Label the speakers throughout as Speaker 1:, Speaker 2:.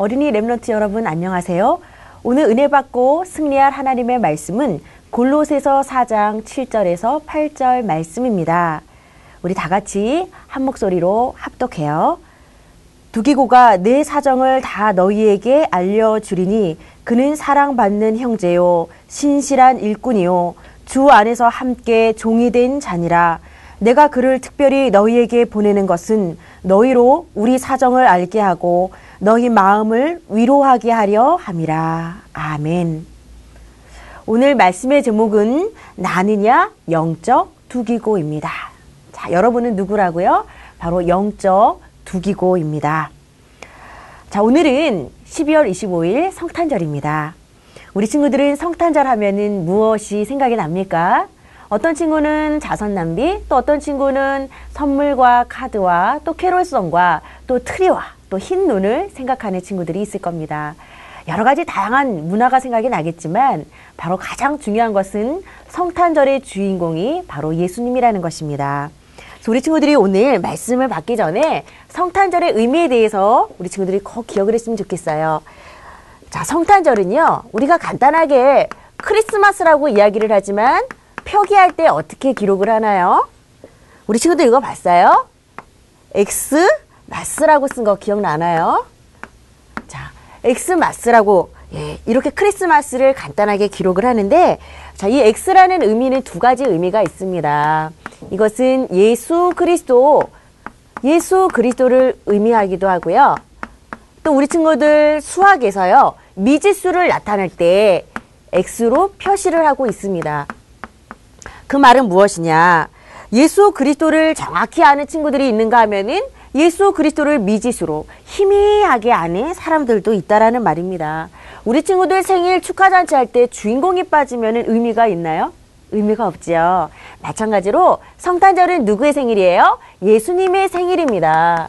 Speaker 1: 어린이 랩런트 여러분 안녕하세요. 오늘 은혜 받고 승리할 하나님의 말씀은 골로새서 4장 7절에서 8절 말씀입니다. 우리 다 같이 한 목소리로 합독해요. 두기고가 내 사정을 다 너희에게 알려주리니 그는 사랑받는 형제요 신실한 일꾼이요 주 안에서 함께 종이 된 자니라 내가 그를 특별히 너희에게 보내는 것은 너희로 우리 사정을 알게 하고 너희 마음을 위로하게 하려 함이라. 아멘. 오늘 말씀의 제목은 나느냐 영적 두기고입니다. 자, 여러분은 누구라고요? 바로 영적 두기고입니다. 자, 오늘은 12월 25일 성탄절입니다. 우리 친구들은 성탄절 하면은 무엇이 생각이 납니까? 어떤 친구는 자선 낭비, 또 어떤 친구는 선물과 카드와 또 캐롤송과 또 트리와 또 흰 눈을 생각하는 친구들이 있을 겁니다. 여러 가지 다양한 문화가 생각이 나겠지만 바로 가장 중요한 것은 성탄절의 주인공이 바로 예수님이라는 것입니다. 우리 친구들이 오늘 말씀을 받기 전에 성탄절의 의미에 대해서 우리 친구들이 꼭 기억을 했으면 좋겠어요. 자, 성탄절은요, 우리가 간단하게 크리스마스라고 이야기를 하지만 표기할 때 어떻게 기록을 하나요? 우리 친구들 이거 봤어요? X 마스라고 쓴 거 기억나나요? 자, X 마스라고 예, 이렇게 크리스마스를 간단하게 기록을 하는데 자, 이 X라는 의미는 두 가지 의미가 있습니다. 이것은 예수 그리스도 예수 그리스도를 의미하기도 하고요. 또 우리 친구들 수학에서요. 미지수를 나타낼 때 X로 표시를 하고 있습니다. 그 말은 무엇이냐? 예수 그리스도를 정확히 아는 친구들이 있는가 하면은 예수 그리스도를 미지수로 희미하게 아는 사람들도 있다라는 말입니다. 우리 친구들 생일 축하 잔치 할 때 주인공이 빠지면 의미가 있나요? 의미가 없지요. 마찬가지로 성탄절은 누구의 생일이에요? 예수님의 생일입니다.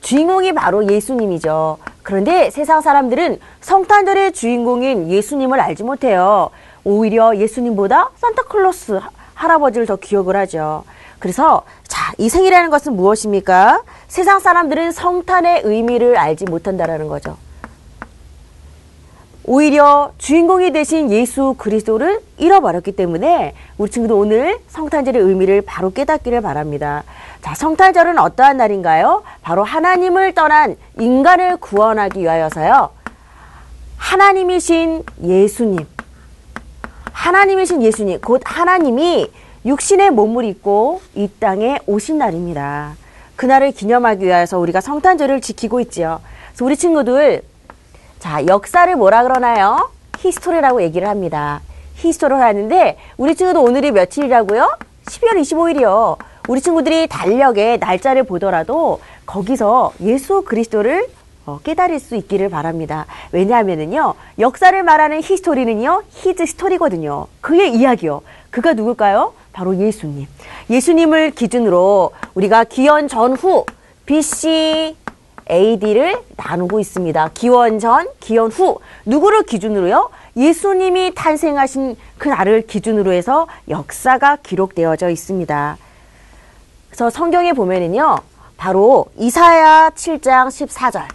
Speaker 1: 주인공이 바로 예수님이죠. 그런데 세상 사람들은 성탄절의 주인공인 예수님을 알지 못해요. 오히려 예수님보다 산타클로스 할아버지를 더 기억을 하죠. 그래서 자, 이 생이라는 것은 무엇입니까? 세상 사람들은 성탄의 의미를 알지 못한다라는 거죠. 오히려 주인공이 되신 예수 그리스도를 잃어버렸기 때문에 우리 친구도 오늘 성탄절의 의미를 바로 깨닫기를 바랍니다. 자, 성탄절은 어떠한 날인가요? 바로 하나님을 떠난 인간을 구원하기 위하여서요. 하나님이신 예수님, 하나님이신 예수님, 곧 하나님이 육신의 몸을 입고 이 땅에 오신 날입니다. 그날을 기념하기 위해서 우리가 성탄절을 지키고 있지요. 그래서 우리 친구들 자 역사를 뭐라 그러나요? History라고 얘기를 합니다. history를 하는데 우리 친구도 오늘이 며칠이라고요? 12월 25일이요. 우리 친구들이 달력에 날짜를 보더라도 거기서 예수 그리스도를 어, 깨달을 수 있기를 바랍니다. 왜냐하면은요, 역사를 말하는 히스토리는요, 히즈 스토리거든요. 그의 이야기요. 그가 누굴까요? 바로 예수님. 예수님을 기준으로 우리가 기원 전후 BC AD를 나누고 있습니다. 기원 전, 기원 후. 누구를 기준으로요? 예수님이 탄생하신 그 날을 기준으로 해서 역사가 기록되어져 있습니다. 그래서 성경에 보면은요, 바로 이사야 7장 14절.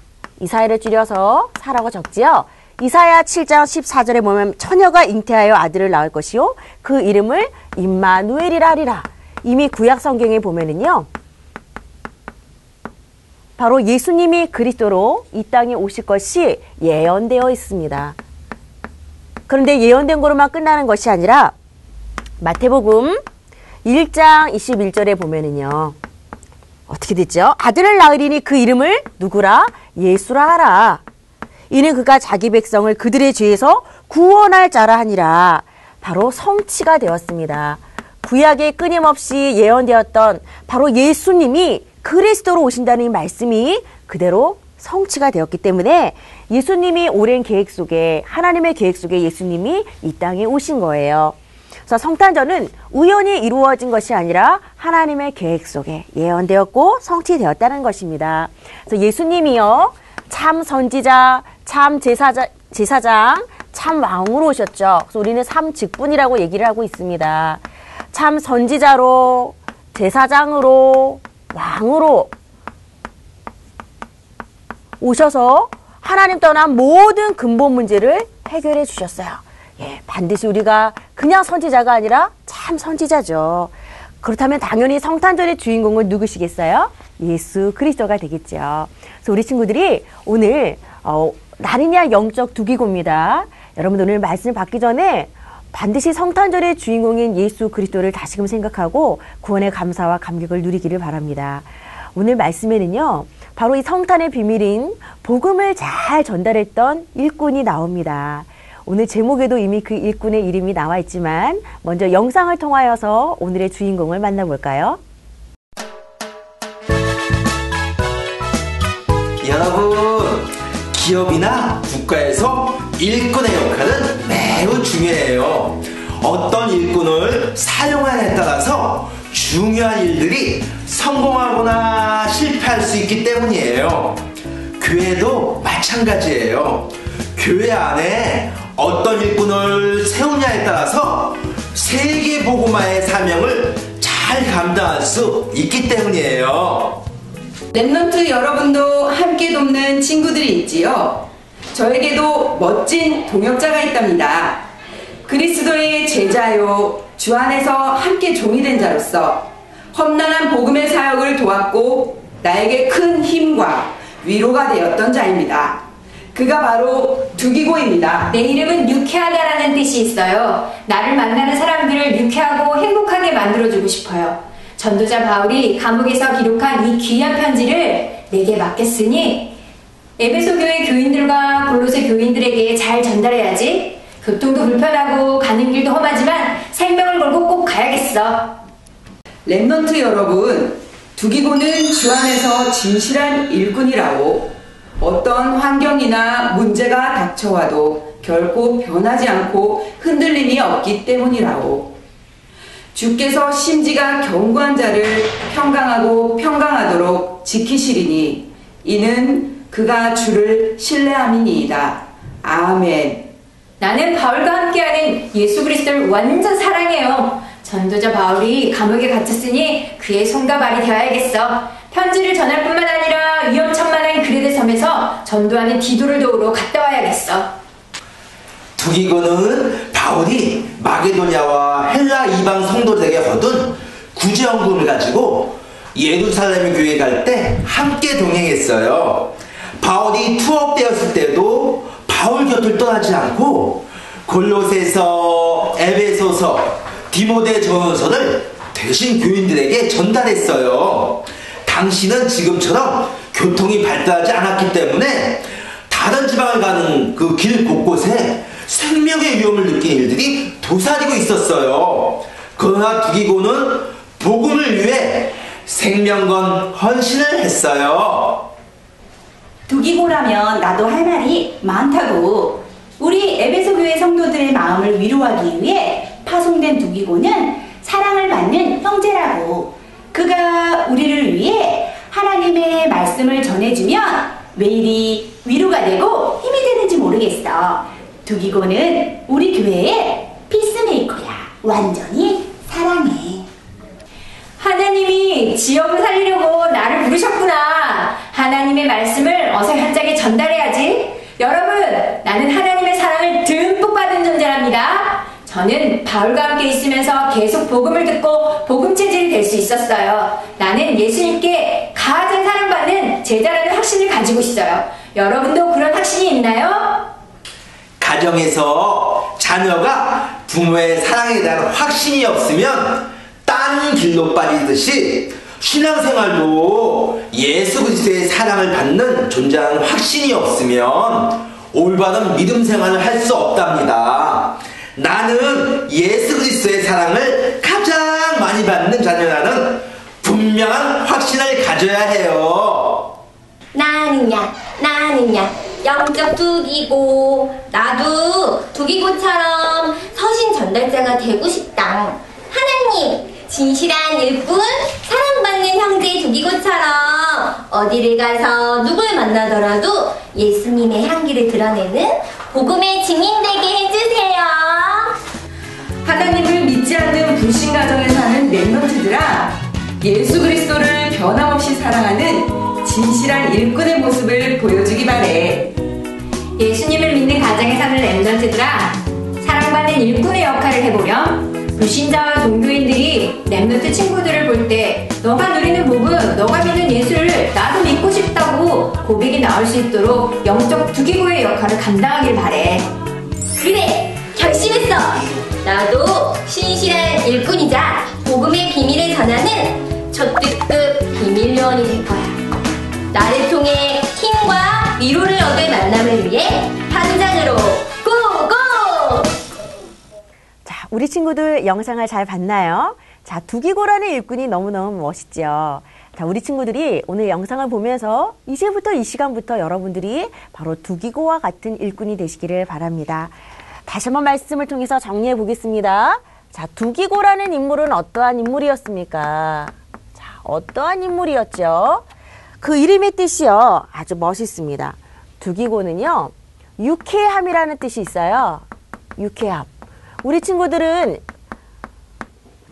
Speaker 1: 이사야를 줄여서 사라고 적지요. 이사야 7장 14절에 보면 처녀가 잉태하여 아들을 낳을 것이요 그 이름을 임마누엘이라 하리라. 이미 구약 성경에 보면은요. 바로 예수님이 그리스도로 이 땅에 오실 것이 예언되어 있습니다. 그런데 예언된 거로만 끝나는 것이 아니라 마태복음 1장 21절에 보면은요. 어떻게 됐죠? 아들을 낳으리니 그 이름을 누구라? 예수라 하라. 이는 그가 자기 백성을 그들의 죄에서 구원할 자라 하니라. 바로 성취가 되었습니다. 구약에 끊임없이 예언되었던 바로 예수님이 그리스도로 오신다는 말씀이 그대로 성취가 되었기 때문에 예수님이 오랜 계획 속에 하나님의 계획 속에 예수님이 이 땅에 오신 거예요. 그래서 성탄절은 우연히 이루어진 것이 아니라 하나님의 계획 속에 예언되었고 성취되었다는 것입니다. 그래서 예수님이요 참 선지자, 참 제사자, 제사장, 참 왕으로 오셨죠. 그래서 우리는 삼직분이라고 얘기를 하고 있습니다. 참 선지자로, 제사장으로, 왕으로 오셔서 하나님 떠난 모든 근본 문제를 해결해 주셨어요. 예, 반드시 우리가 그냥 선지자가 아니라 참 선지자죠. 그렇다면 당연히 성탄절의 주인공은 누구시겠어요? 예수 그리스도가 되겠죠. 그래서 우리 친구들이 오늘 어, 날이냐 영적 두기고입니다. 여러분 오늘 말씀 받기 전에 반드시 성탄절의 주인공인 예수 그리스도를 다시금 생각하고 구원의 감사와 감격을 누리기를 바랍니다. 오늘 말씀에는요, 바로 이 성탄의 비밀인 복음을 잘 전달했던 일꾼이 나옵니다. 오늘 제목에도 이미 그 일꾼의 이름이 나와 있지만 먼저 영상을 통하여서 오늘의 주인공을 만나볼까요?
Speaker 2: 여러분, 기업이나 국가에서 일꾼의 역할은 매우 중요해요. 어떤 일꾼을 사용하냐에 따라서 중요한 일들이 성공하거나 실패할 수 있기 때문이에요. 교회도 마찬가지예요. 교회 안에 어떤 일꾼을 세우냐에 따라서 세계 보고마의 사명을 잘 감당할 수 있기 때문이에요.
Speaker 3: 랩런트 여러분도 함께 돕는 친구들이 있지요. 저에게도 멋진 동역자가 있답니다. 그리스도의 제자요, 주 안에서 함께 종이 된 자로서 험난한 복음의 사역을 도왔고 나에게 큰 힘과 위로가 되었던 자입니다. 그가 바로 두기고입니다.
Speaker 4: 내 이름은 유쾌하다라는 뜻이 있어요. 나를 만나는 사람들을 유쾌하고 행복하게 만들어주고 싶어요. 전도자 바울이 감옥에서 기록한 이 귀한 편지를 내게 맡겼으니 에베소 교회 교인들과 골로새 교인들에게 잘 전달해야지. 교통도 불편하고 가는 길도 험하지만 생명을 걸고 꼭 가야겠어.
Speaker 3: Remnant 여러분, 두기고는 주 안에서 진실한 일꾼이라고 어떤 환경이나 문제가 닥쳐와도 결코 변하지 않고 흔들림이 없기 때문이라고 주께서 심지가 견고한 자를 평강하고 평강하도록 지키시리니 이는 그가 주를 신뢰함이니이다. 아멘.
Speaker 4: 나는 바울과 함께하는 예수 그리스도를 완전 사랑해요. 전도자 바울이 감옥에 갇혔으니 그의 손과 발이 되어야겠어. 편지를 전할 뿐만 아니라 위험천만한 그레데 섬에서 전도하는 디도를 도우러 갔다 와야겠어.
Speaker 2: 두기고는 바울이 마게도냐와 헬라 이방 성도들에게 얻은 구제원금을 가지고 예루살렘 교회에 갈때 함께 동행했어요. 바울이 투업되었을 때도 바울 곁을 떠나지 않고 골로새서, 에베소서, 디모데 전서를 대신 교인들에게 전달했어요. 당시는 지금처럼 교통이 발달하지 않았기 때문에 다른 지방을 가는 그 길 곳곳에 생명의 위험을 느낀 일들이 도사리고 있었어요. 그러나 두기고는 복음을 위해 생명건 헌신을 했어요.
Speaker 5: 두기고라면 나도 할 말이 많다고. 우리 에베소 교회 성도들의 마음을 위로하기 위해 파송된 두기고는 사랑을 받는 형제라고. 그가 우리를 위해 하나님의 말씀을 전해주면 왜 이리 위로가 되고 힘이 되는지 모르겠어. 두기고는 우리 교회의 피스메이커야. 완전히 사랑해.
Speaker 4: 하나님이 지역을 살리려고 나를 부르셨구나. 하나님의 말씀을 어서 현장에 전달해야지. 여러분, 나는 하나님의 사랑을 듬뿍 받은 존재랍니다. 저는 바울과 함께 있으면서 계속 복음을 듣고 복음 체질이 될 수 있었어요. 나는 예수님께 가장 사랑받는 제자라는 확신을 가지고 있어요. 여러분도 그런 확신이 있나요?
Speaker 2: 가정에서 자녀가 부모의 사랑에 대한 확신이 없으면 딴 길로 빠지듯이 신앙생활도 예수 그리스도의 사랑을 받는 존재하는 확신이 없으면 올바른 믿음 생활을 할 수 없답니다. 나는 예수 그리스도의 사랑을 가장 많이 받는 자녀라는 분명한 확신을 가져야 해요.
Speaker 6: 나는야, 나는야, 영적 두기고, 나도 두기고처럼 서신 전달자가 되고 싶다. 하나님, 진실한 일꾼, 사랑받는 형제 두기고처럼 어디를 가서 누굴 만나더라도 예수님의 향기를 드러내는 복음의 증인되게 해주세요.
Speaker 3: 하나님을 믿지 않는 불신 가정에 사는 remnant들아 예수 그리스도를 변함없이 사랑하는 진실한 일꾼의 모습을
Speaker 4: remnant들아 사랑받는 일꾼의 역할을 해보렴. 불신자와 종교인들이 remnant 친구들을 볼 때 너가 누리는 복은 너가 믿는 예수를 나도 믿고 싶다고 고백이 나올 수 있도록 영적 두기고의 역할을 감당하길 바래.
Speaker 6: 그래 결심했어. 나도 신실한 일꾼이자 복음의 비밀을 전하는 초특급 비밀 요원이 될 거야. 나를 통해 힘과 위로를 얻을 만남을 위해
Speaker 1: 우리 친구들 영상을 잘 봤나요? 자, 두기고라는 일꾼이 너무너무 멋있죠. 자, 우리 친구들이 오늘 영상을 보면서 이제부터 이 시간부터 여러분들이 바로 두기고와 같은 일꾼이 되시기를 바랍니다. 다시 한번 말씀을 통해서 정리해 보겠습니다. 자, 두기고라는 인물은 어떠한 인물이었습니까? 자, 어떠한 인물이었죠? 그 이름의 뜻이요. 아주 멋있습니다. 두기고는요. 유쾌함이라는 뜻이 있어요. 유쾌함. 우리 친구들은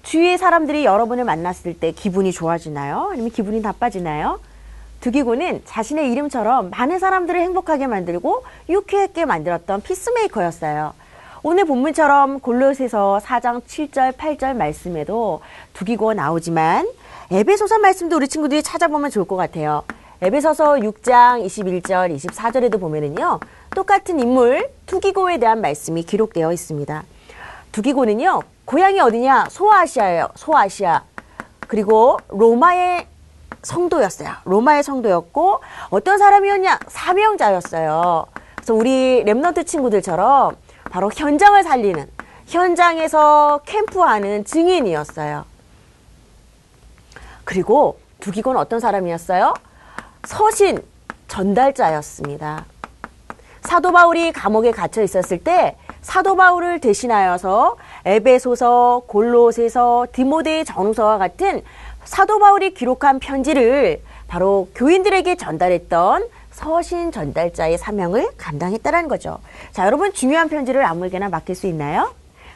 Speaker 1: 주위의 사람들이 여러분을 만났을 때 기분이 좋아지나요? 아니면 기분이 나빠지나요? 두기고는 자신의 이름처럼 많은 사람들을 행복하게 만들고 유쾌하게 만들었던 피스메이커였어요. 오늘 본문처럼 골로새서 4장 7절, 8절 말씀에도 두기고가 나오지만 에베소서 말씀도 우리 친구들이 찾아보면 좋을 것 같아요. 에베소서 6장 21절, 24절에도 보면은요. 똑같은 인물 두기고에 대한 말씀이 기록되어 있습니다. 두기고는요. 고향이 어디냐? 소아시아예요. 소아시아. 그리고 로마의 성도였어요. 로마의 성도였고 어떤 사람이었냐? 사명자였어요. 그래서 우리 랩너트 친구들처럼 바로 현장을 살리는 현장에서 캠프하는 증인이었어요. 그리고 두기고는 어떤 사람이었어요? 서신 전달자였습니다. 사도 바울이 감옥에 갇혀 있었을 때 사도 바울을 대신하여서 에베소서, 골로새서, 디모데 전후서와 같은 사도 바울이 기록한 편지를 바로 교인들에게 전달했던 서신 전달자의 사명을 감당했다는 거죠. 자, 여러분 중요한 편지를 아무에게나 맡길 수 있나요?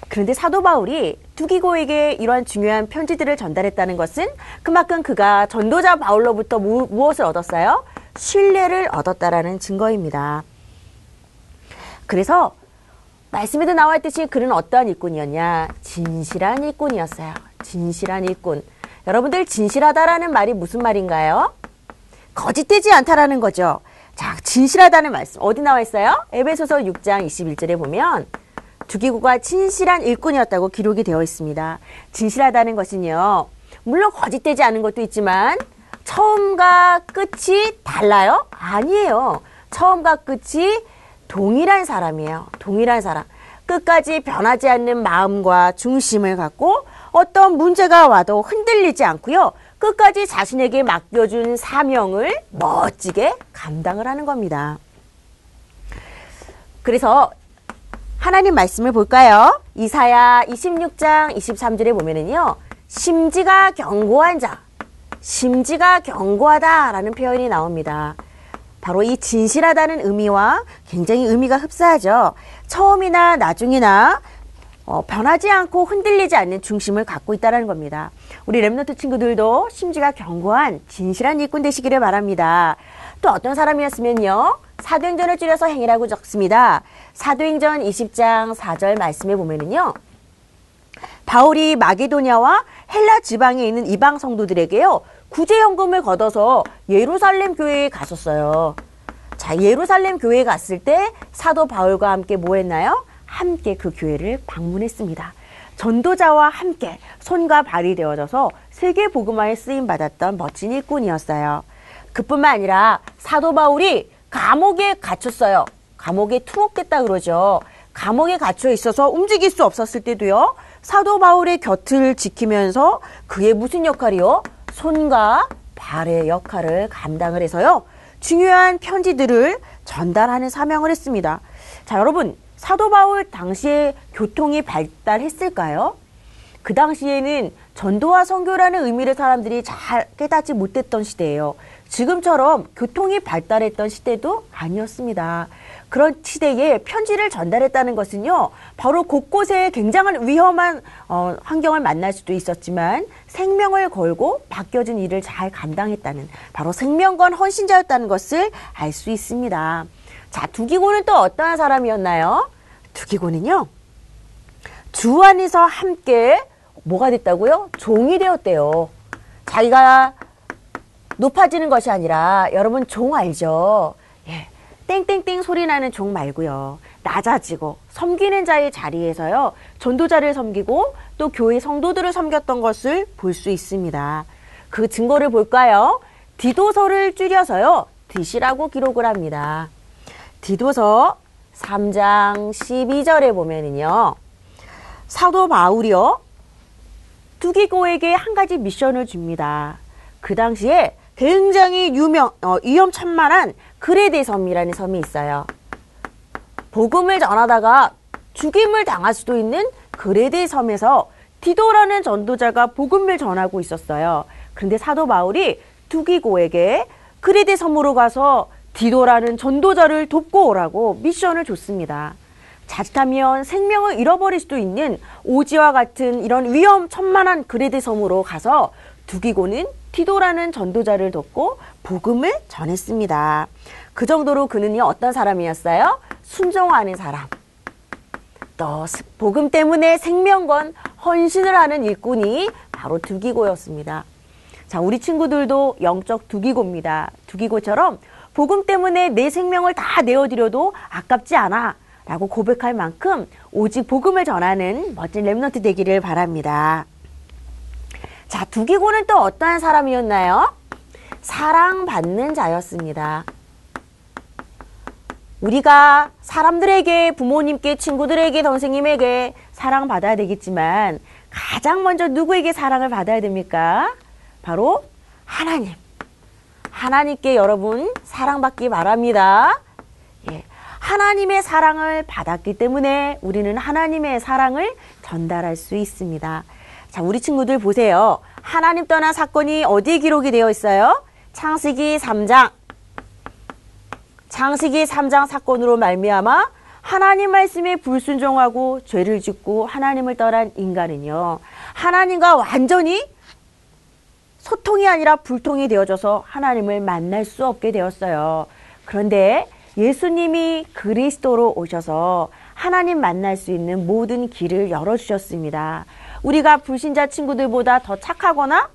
Speaker 1: 그런데 사도 바울이 두기고에게 이러한 중요한 편지들을 전달했다는 것은 그만큼 그가 전도자 바울로부터 무, 무엇을 얻었어요? 신뢰를 얻었다라는 증거입니다. 그래서 말씀에도 나와 있듯이 그는 어떠한 일꾼이었냐? 진실한 일꾼이었어요. 진실한 일꾼. 여러분들 진실하다라는 말이 무슨 말인가요? 거짓되지 않다라는 거죠. 자, 진실하다는 말씀 어디 나와 있어요? 에베소서 6장 21절에 보면 두기고가 진실한 일꾼이었다고 기록이 되어 있습니다. 진실하다는 것은요. 물론 거짓되지 않은 것도 있지만 처음과 끝이 달라요? 아니에요. 처음과 끝이 동일한 사람이에요. 동일한 사람. 끝까지 변하지 않는 마음과 중심을 갖고 어떤 문제가 와도 흔들리지 않고요. 끝까지 자신에게 맡겨준 사명을 멋지게 감당을 하는 겁니다. 그래서 하나님 말씀을 볼까요? 이사야 26장 23절에 보면은요. 심지가 견고한 자, 심지가 견고하다라는 표현이 나옵니다. 바로 이 진실하다는 의미와 굉장히 의미가 흡사하죠. 처음이나 나중이나 어, 변하지 않고 흔들리지 않는 중심을 갖고 있다는 겁니다. 우리 랩노트 친구들도 심지가 견고한 진실한 일꾼 되시기를 바랍니다. 또 어떤 사람이었으면요. 사도행전을 줄여서 행이라고 적습니다. 사도행전 20장 4절 말씀에 보면은요. 바울이 마게도냐와 헬라 지방에 있는 이방 성도들에게요. 구제연금을 걷어서 예루살렘 교회에 갔었어요. 자, 예루살렘 교회에 갔을 때 사도 바울과 함께 뭐 했나요? 함께 그 교회를 방문했습니다. 전도자와 함께 손과 발이 되어져서 세계 복음화에 쓰임 받았던 멋진 일꾼이었어요. 그뿐만 아니라 사도 바울이 감옥에 갇혔어요. 감옥에 투옥됐다 그러죠. 감옥에 갇혀 있어서 움직일 수 없었을 때도요. 사도 바울의 곁을 지키면서 그의 무슨 역할이요? 손과 발의 역할을 감당을 해서요. 중요한 편지들을 전달하는 사명을 했습니다. 자, 여러분, 사도 바울 당시에 교통이 발달했을까요? 그 당시에는 전도와 선교라는 의미를 사람들이 잘 깨닫지 못했던 시대예요. 지금처럼 교통이 발달했던 시대도 아니었습니다. 그런 시대에 편지를 전달했다는 것은요, 바로 곳곳에 굉장한 위험한 어, 환경을 만날 수도 있었지만 생명을 걸고 맡겨진 일을 잘 감당했다는 바로 생명권 헌신자였다는 것을 알 수 있습니다. 자, 두기고는 또 어떠한 사람이었나요? 두기고는요, 주 안에서 함께 뭐가 됐다고요? 종이 되었대요. 자기가 높아지는 것이 아니라 여러분 종 알죠? 예. 땡땡땡 소리 나는 종 말고요. 낮아지고 섬기는 자의 자리에서요. 전도자를 섬기고 또 교회 성도들을 섬겼던 것을 볼 수 있습니다. 그 증거를 볼까요? 디도서를 줄여서요. 디시라고 기록을 합니다. 디도서 3장 12절에 보면은요. 사도 바울이요. 두기고에게 한 가지 미션을 줍니다. 그 당시에 굉장히 유명, 어, 위험천만한 그레데 섬이라는 섬이 있어요. 복음을 전하다가 죽임을 당할 수도 있는 그레데 섬에서 디도라는 전도자가 복음을 전하고 있었어요. 그런데 사도 바울이 두기고에게 그레데 섬으로 가서 디도라는 전도자를 돕고 오라고 미션을 줬습니다. 자칫하면 생명을 잃어버릴 수도 있는 오지와 같은 이런 위험천만한 그레데 섬으로 가서 두기고는 디도라는 전도자를 돕고 복음을 전했습니다. 그 정도로 그는요 어떤 사람이었어요? 순종하는 사람. 또 복음 때문에 생명건 헌신을 하는 일꾼이 바로 두기고였습니다. 자, 우리 친구들도 영적 두기고입니다. 두기고처럼 복음 때문에 내 생명을 다 내어드려도 아깝지 않아. 라고 고백할 만큼 오직 복음을 전하는 멋진 랩런트 되기를 바랍니다. 자, 두기고는 또 어떠한 사람이었나요? 사랑받는 자였습니다. 우리가 사람들에게, 부모님께, 친구들에게, 선생님에게 사랑 받아야 되겠지만 가장 먼저 누구에게 사랑을 받아야 됩니까? 바로 하나님. 하나님께 여러분 사랑받기 바랍니다. 예. 하나님의 사랑을 받았기 때문에 우리는 하나님의 사랑을 전달할 수 있습니다. 자, 우리 친구들 보세요. 하나님 떠난 사건이 어디에 기록이 되어 있어요? 창세기 3장. 창세기 3장 사건으로 말미암아 하나님 말씀에 불순종하고 죄를 짓고 하나님을 떠난 인간은요. 하나님과 완전히 소통이 아니라 불통이 되어져서 하나님을 만날 수 없게 되었어요. 그런데 예수님이 그리스도로 오셔서 하나님 만날 수 있는 모든 길을 열어주셨습니다. 우리가 불신자 친구들보다 더 착하거나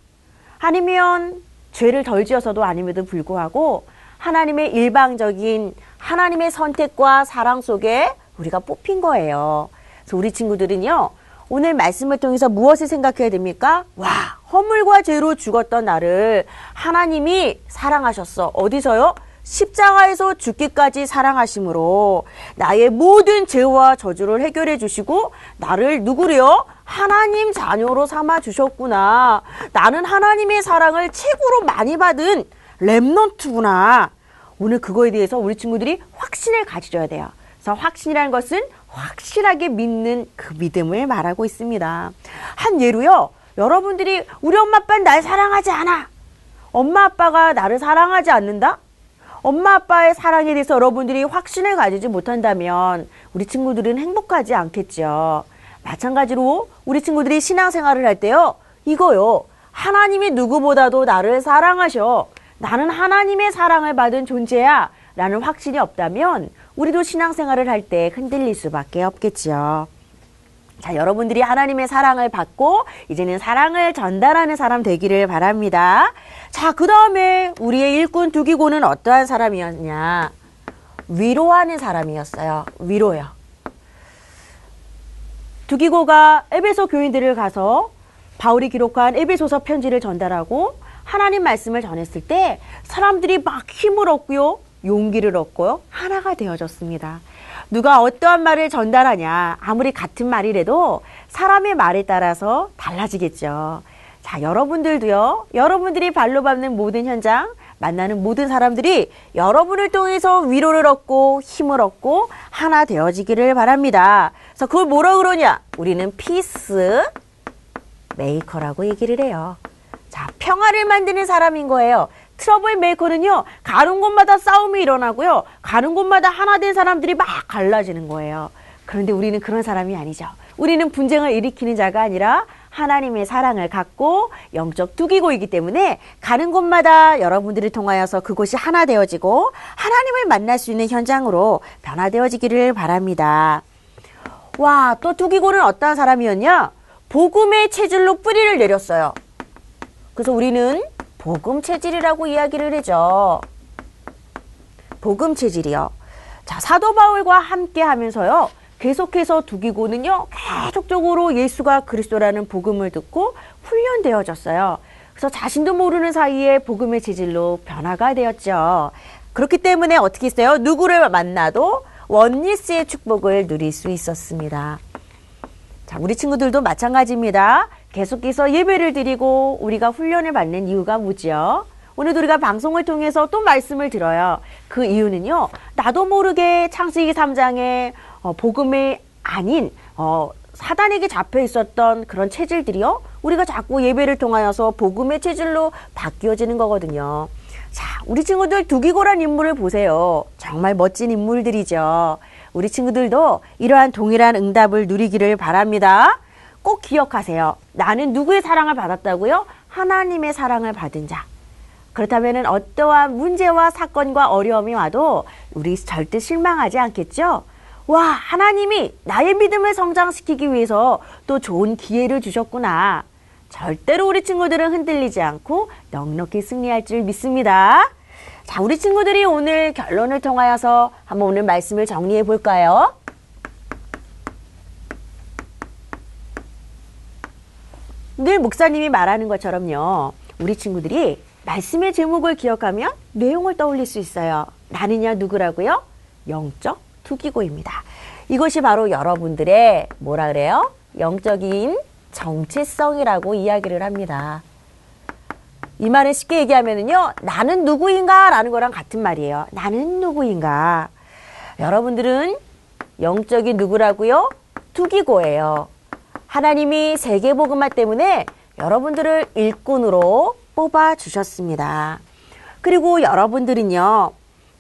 Speaker 1: 아니면 죄를 덜 지어서도 아님에도 불구하고 하나님의 일방적인 하나님의 선택과 사랑 속에 우리가 뽑힌 거예요. 그래서 우리 친구들은요, 오늘 말씀을 통해서 무엇을 생각해야 됩니까? 와, 허물과 죄로 죽었던 나를 하나님이 사랑하셨어. 어디서요? 십자가에서 죽기까지 사랑하심으로 나의 모든 죄와 저주를 해결해 주시고 나를 누구래요? 하나님 자녀로 삼아 주셨구나. 나는 하나님의 사랑을 최고로 많이 받은 랩넌트구나. 오늘 그거에 대해서 우리 친구들이 확신을 가져줘야 돼요. 그래서 확신이라는 것은 확실하게 믿는 그 믿음을 말하고 있습니다. 한 예로요. 여러분들이 우리 엄마 아빠는 날 사랑하지 않아. 엄마 아빠가 나를 사랑하지 않는다? 엄마 아빠의 사랑에 대해서 여러분들이 확신을 가지지 못한다면 우리 친구들은 행복하지 않겠죠. 마찬가지로 우리 친구들이 신앙생활을 할 때요. 이거요. 하나님이 누구보다도 나를 사랑하셔. 나는 하나님의 사랑을 받은 존재야. 라는 확신이 없다면 우리도 신앙생활을 할 때 흔들릴 수밖에 없겠죠. 자, 여러분들이 하나님의 사랑을 받고 이제는 사랑을 전달하는 사람 되기를 바랍니다. 자, 그 다음에 우리의 일꾼 두기고는 어떠한 사람이었냐? 위로하는 사람이었어요. 위로요. 두기고가 에베소 교인들을 가서 바울이 기록한 에베소서 편지를 전달하고 하나님 말씀을 전했을 때 사람들이 막 힘을 얻고요. 용기를 얻고요. 하나가 되어졌습니다. 누가 어떠한 말을 전달하냐. 아무리 같은 말이라도 사람의 말에 따라서 달라지겠죠. 자, 여러분들도요. 여러분들이 발로 밟는 모든 현장, 만나는 모든 사람들이 여러분을 통해서 위로를 얻고 힘을 얻고 하나 되어지기를 바랍니다. 그래서 그걸 뭐라 그러냐? 우리는 peace maker라고 얘기를 해요. 자, 평화를 만드는 사람인 거예요. trouble maker는요, 가는 곳마다 싸움이 일어나고요, 가는 곳마다 하나 된 사람들이 막 갈라지는 거예요. 그런데 우리는 그런 사람이 아니죠. 우리는 분쟁을 일으키는 자가 아니라 하나님의 사랑을 갖고 영적 두기고이기 때문에 가는 곳마다 여러분들을 통하여서 그곳이 하나 되어지고 하나님을 만날 수 있는 현장으로 변화되어지기를 바랍니다. 와, 또 두기고는 어떠한 사람이었냐? 복음의 체질로 뿌리를 내렸어요. 그래서 우리는 복음 체질이라고 이야기를 하죠. 복음 체질이요. 자, 사도 바울과 함께 하면서요. 계속해서 두기고는요. 계속적으로 예수가 그리스도라는 복음을 듣고 훈련되어졌어요. 그래서 자신도 모르는 사이에 복음의 체질로 변화가 되었죠. 그렇기 때문에 어떻게 했어요? 누구를 만나도 원리스의 축복을 누릴 수 있었습니다. 자, 우리 친구들도 마찬가지입니다. 계속해서 예배를 드리고 우리가 훈련을 받는 이유가 뭐지요? 오늘 우리가 방송을 통해서 또 말씀을 들어요. 그 이유는요. 나도 모르게 창세기 3장에 어, 복음이 아닌 어, 사단에게 잡혀 있었던 그런 체질들이요. 우리가 자꾸 예배를 통하여서 복음의 체질로 바뀌어지는 거거든요. 자, 우리 친구들 두기고란 인물을 보세요. 정말 멋진 인물들이죠. 우리 친구들도 이러한 동일한 응답을 누리기를 바랍니다. 꼭 기억하세요. 나는 누구의 사랑을 받았다고요? 하나님의 사랑을 받은 자. 그렇다면 어떠한 문제와 사건과 어려움이 와도 우리 절대 실망하지 않겠죠? 와, 하나님이 나의 믿음을 성장시키기 위해서 또 좋은 기회를 주셨구나. 절대로 우리 친구들은 흔들리지 않고 넉넉히 승리할 줄 믿습니다. 자, 우리 친구들이 오늘 결론을 통하여서 한번 오늘 말씀을 정리해 볼까요? 늘 목사님이 말하는 것처럼요. 우리 친구들이 말씀의 제목을 기억하면 내용을 떠올릴 수 있어요. 나는야 누구라고요? 영적 투기고입니다. 이것이 바로 여러분들의 뭐라 그래요? 영적인 정체성이라고 이야기를 합니다. 이 말을 쉽게 얘기하면요. 나는 누구인가? 라는 거랑 같은 말이에요. 나는 누구인가? 여러분들은 영적인 누구라고요? 투기고예요. 하나님이 세계복음화 때문에 여러분들을 일꾼으로 뽑아 주셨습니다. 그리고 여러분들은요.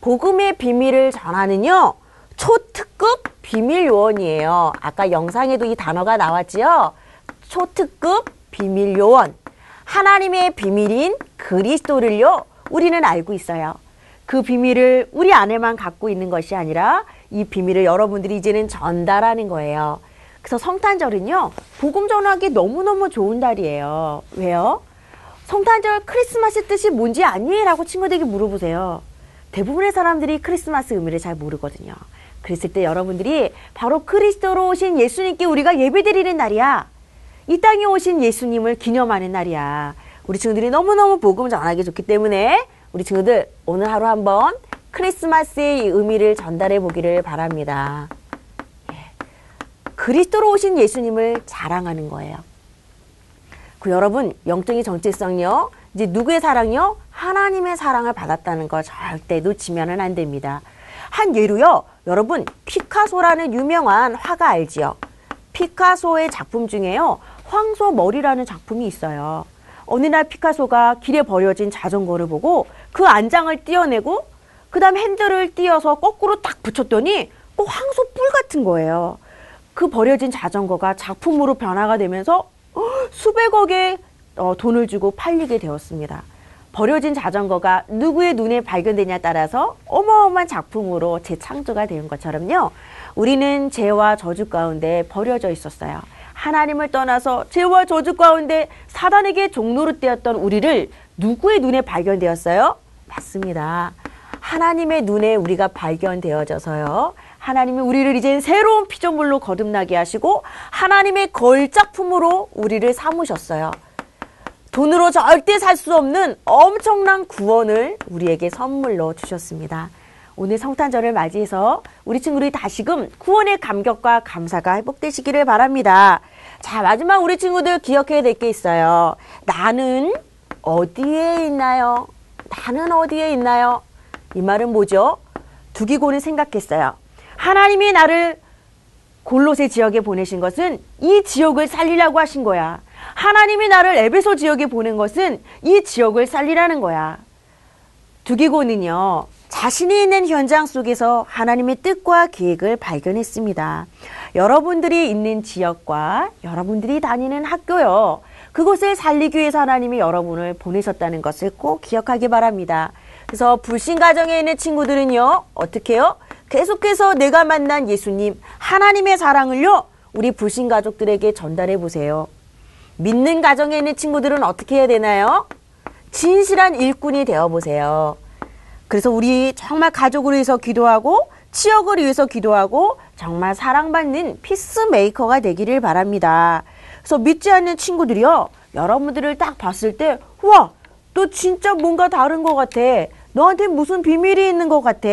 Speaker 1: 복음의 비밀을 전하는요. 초특급 비밀 요원이에요. 아까 영상에도 이 단어가 나왔지요. 초특급 비밀 요원. 하나님의 비밀인 그리스도를요. 우리는 알고 있어요. 그 비밀을 우리 안에만 갖고 있는 것이 아니라 이 비밀을 여러분들이 이제는 전달하는 거예요. 그래서 성탄절은요. 복음 전하기 너무너무 좋은 달이에요. 왜요? 성탄절 크리스마스 뜻이 뭔지 아니? 라고 친구들에게 물어보세요. 대부분의 사람들이 크리스마스 의미를 잘 모르거든요. 그랬을 때 여러분들이 바로 그리스도로 오신 예수님께 우리가 예배드리는 날이야. 이 땅에 오신 예수님을 기념하는 날이야. 우리 친구들이 너무너무 복음 전하기 좋기 때문에 우리 친구들 오늘 하루 한번 크리스마스의 의미를 전달해 보기를 바랍니다. 예. 그리스도로 오신 예수님을 자랑하는 거예요. 그 여러분 영적인 정체성요. 이제 누구의 사랑요? 하나님의 사랑을 받았다는 거 절대 놓치면은 안 됩니다. 한 예로요. 여러분 피카소라는 유명한 화가 알지요? 피카소의 작품 중에요. 황소 머리라는 작품이 있어요. 어느 날 피카소가 길에 버려진 자전거를 보고 그 안장을 떼어내고 그 다음 핸들을 띄어서 거꾸로 딱 붙였더니 꼭 황소 뿔 같은 거예요. 그 버려진 자전거가 작품으로 변화가 되면서 수백억의 어, 돈을 주고 팔리게 되었습니다. 버려진 자전거가 누구의 눈에 발견되냐에 따라서 어마어마한 작품으로 재창조가 되는 것처럼요. 우리는 죄와 저주 가운데 버려져 있었어요. 하나님을 떠나서 죄와 저주 가운데 사단에게 종로로 떼었던 우리를 누구의 눈에 발견되었어요? 맞습니다. 하나님의 눈에 우리가 발견되어져서요. 하나님이 우리를 이제 새로운 피조물로 거듭나게 하시고 하나님의 걸작품으로 우리를 삼으셨어요. 돈으로 절대 살 수 없는 엄청난 구원을 우리에게 선물로 주셨습니다. 오늘 성탄절을 맞이해서 우리 친구들이 다시금 구원의 감격과 감사가 회복되시기를 바랍니다. 자, 마지막 우리 친구들 기억해야 될 게 있어요. 나는 어디에 있나요? 나는 어디에 있나요? 이 말은 뭐죠? 두기고는 생각했어요. 하나님이 나를 골로새 지역에 보내신 것은 이 지역을 살리려고 하신 거야. 하나님이 나를 에베소 지역에 보낸 것은 이 지역을 살리라는 거야. 두기고는요. 자신이 있는 현장 속에서 하나님의 뜻과 계획을 발견했습니다. 여러분들이 있는 지역과 여러분들이 다니는 학교요. 그곳을 살리기 위해서 하나님이 여러분을 보내셨다는 것을 꼭 기억하기 바랍니다. 그래서 불신 가정에 있는 친구들은요, 어떻게 해요? 계속해서 내가 만난 예수님, 하나님의 사랑을요, 우리 불신 가족들에게 전달해 보세요. 믿는 가정에 있는 친구들은 어떻게 해야 되나요? 진실한 일꾼이 되어 보세요. 그래서 우리 정말 가족을 위해서 기도하고 치역을 위해서 기도하고 정말 사랑받는 피스메이커가 되기를 바랍니다. 그래서 믿지 않는 친구들이요. 여러분들을 딱 봤을 때, 우와, 너 진짜 뭔가 다른 것 같아. 너한테 무슨 비밀이 있는 것 같아.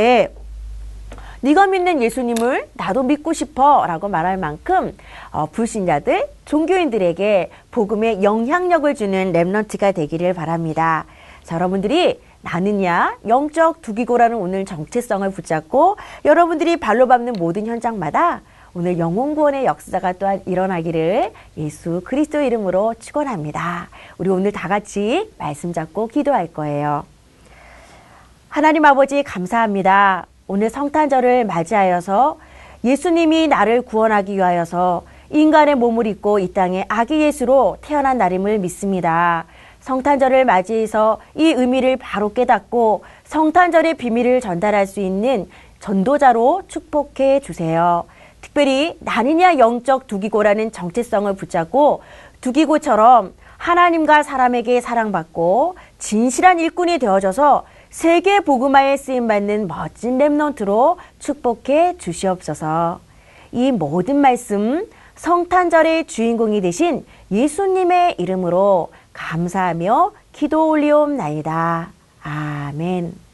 Speaker 1: 네가 믿는 예수님을 나도 믿고 싶어라고 말할 만큼 어, 불신자들, 종교인들에게 복음의 영향력을 주는 랩런트가 되기를 바랍니다. 자, 여러분들이 나는야 영적 두기고라는 오늘 정체성을 붙잡고 여러분들이 발로 밟는 모든 현장마다 오늘 영혼 구원의 역사가 또한 일어나기를 예수 그리스도 이름으로 축원합니다. 우리 오늘 다 같이 말씀 잡고 기도할 거예요. 하나님 아버지 감사합니다. 오늘 성탄절을 맞이하여서 예수님이 나를 구원하기 위하여서 인간의 몸을 입고 이 땅에 아기 예수로 태어난 날임을 믿습니다. 성탄절을 맞이해서 이 의미를 바로 깨닫고 성탄절의 비밀을 전달할 수 있는 전도자로 축복해 주세요. 특별히 나느냐 영적 두기고라는 정체성을 붙잡고 두기고처럼 하나님과 사람에게 사랑받고 진실한 일꾼이 되어져서 세계 복음화에 쓰임 받는 멋진 랩넌트로 축복해 주시옵소서. 이 모든 말씀 성탄절의 주인공이 되신 예수님의 이름으로 감사하며 기도 올리옵나이다. 아멘.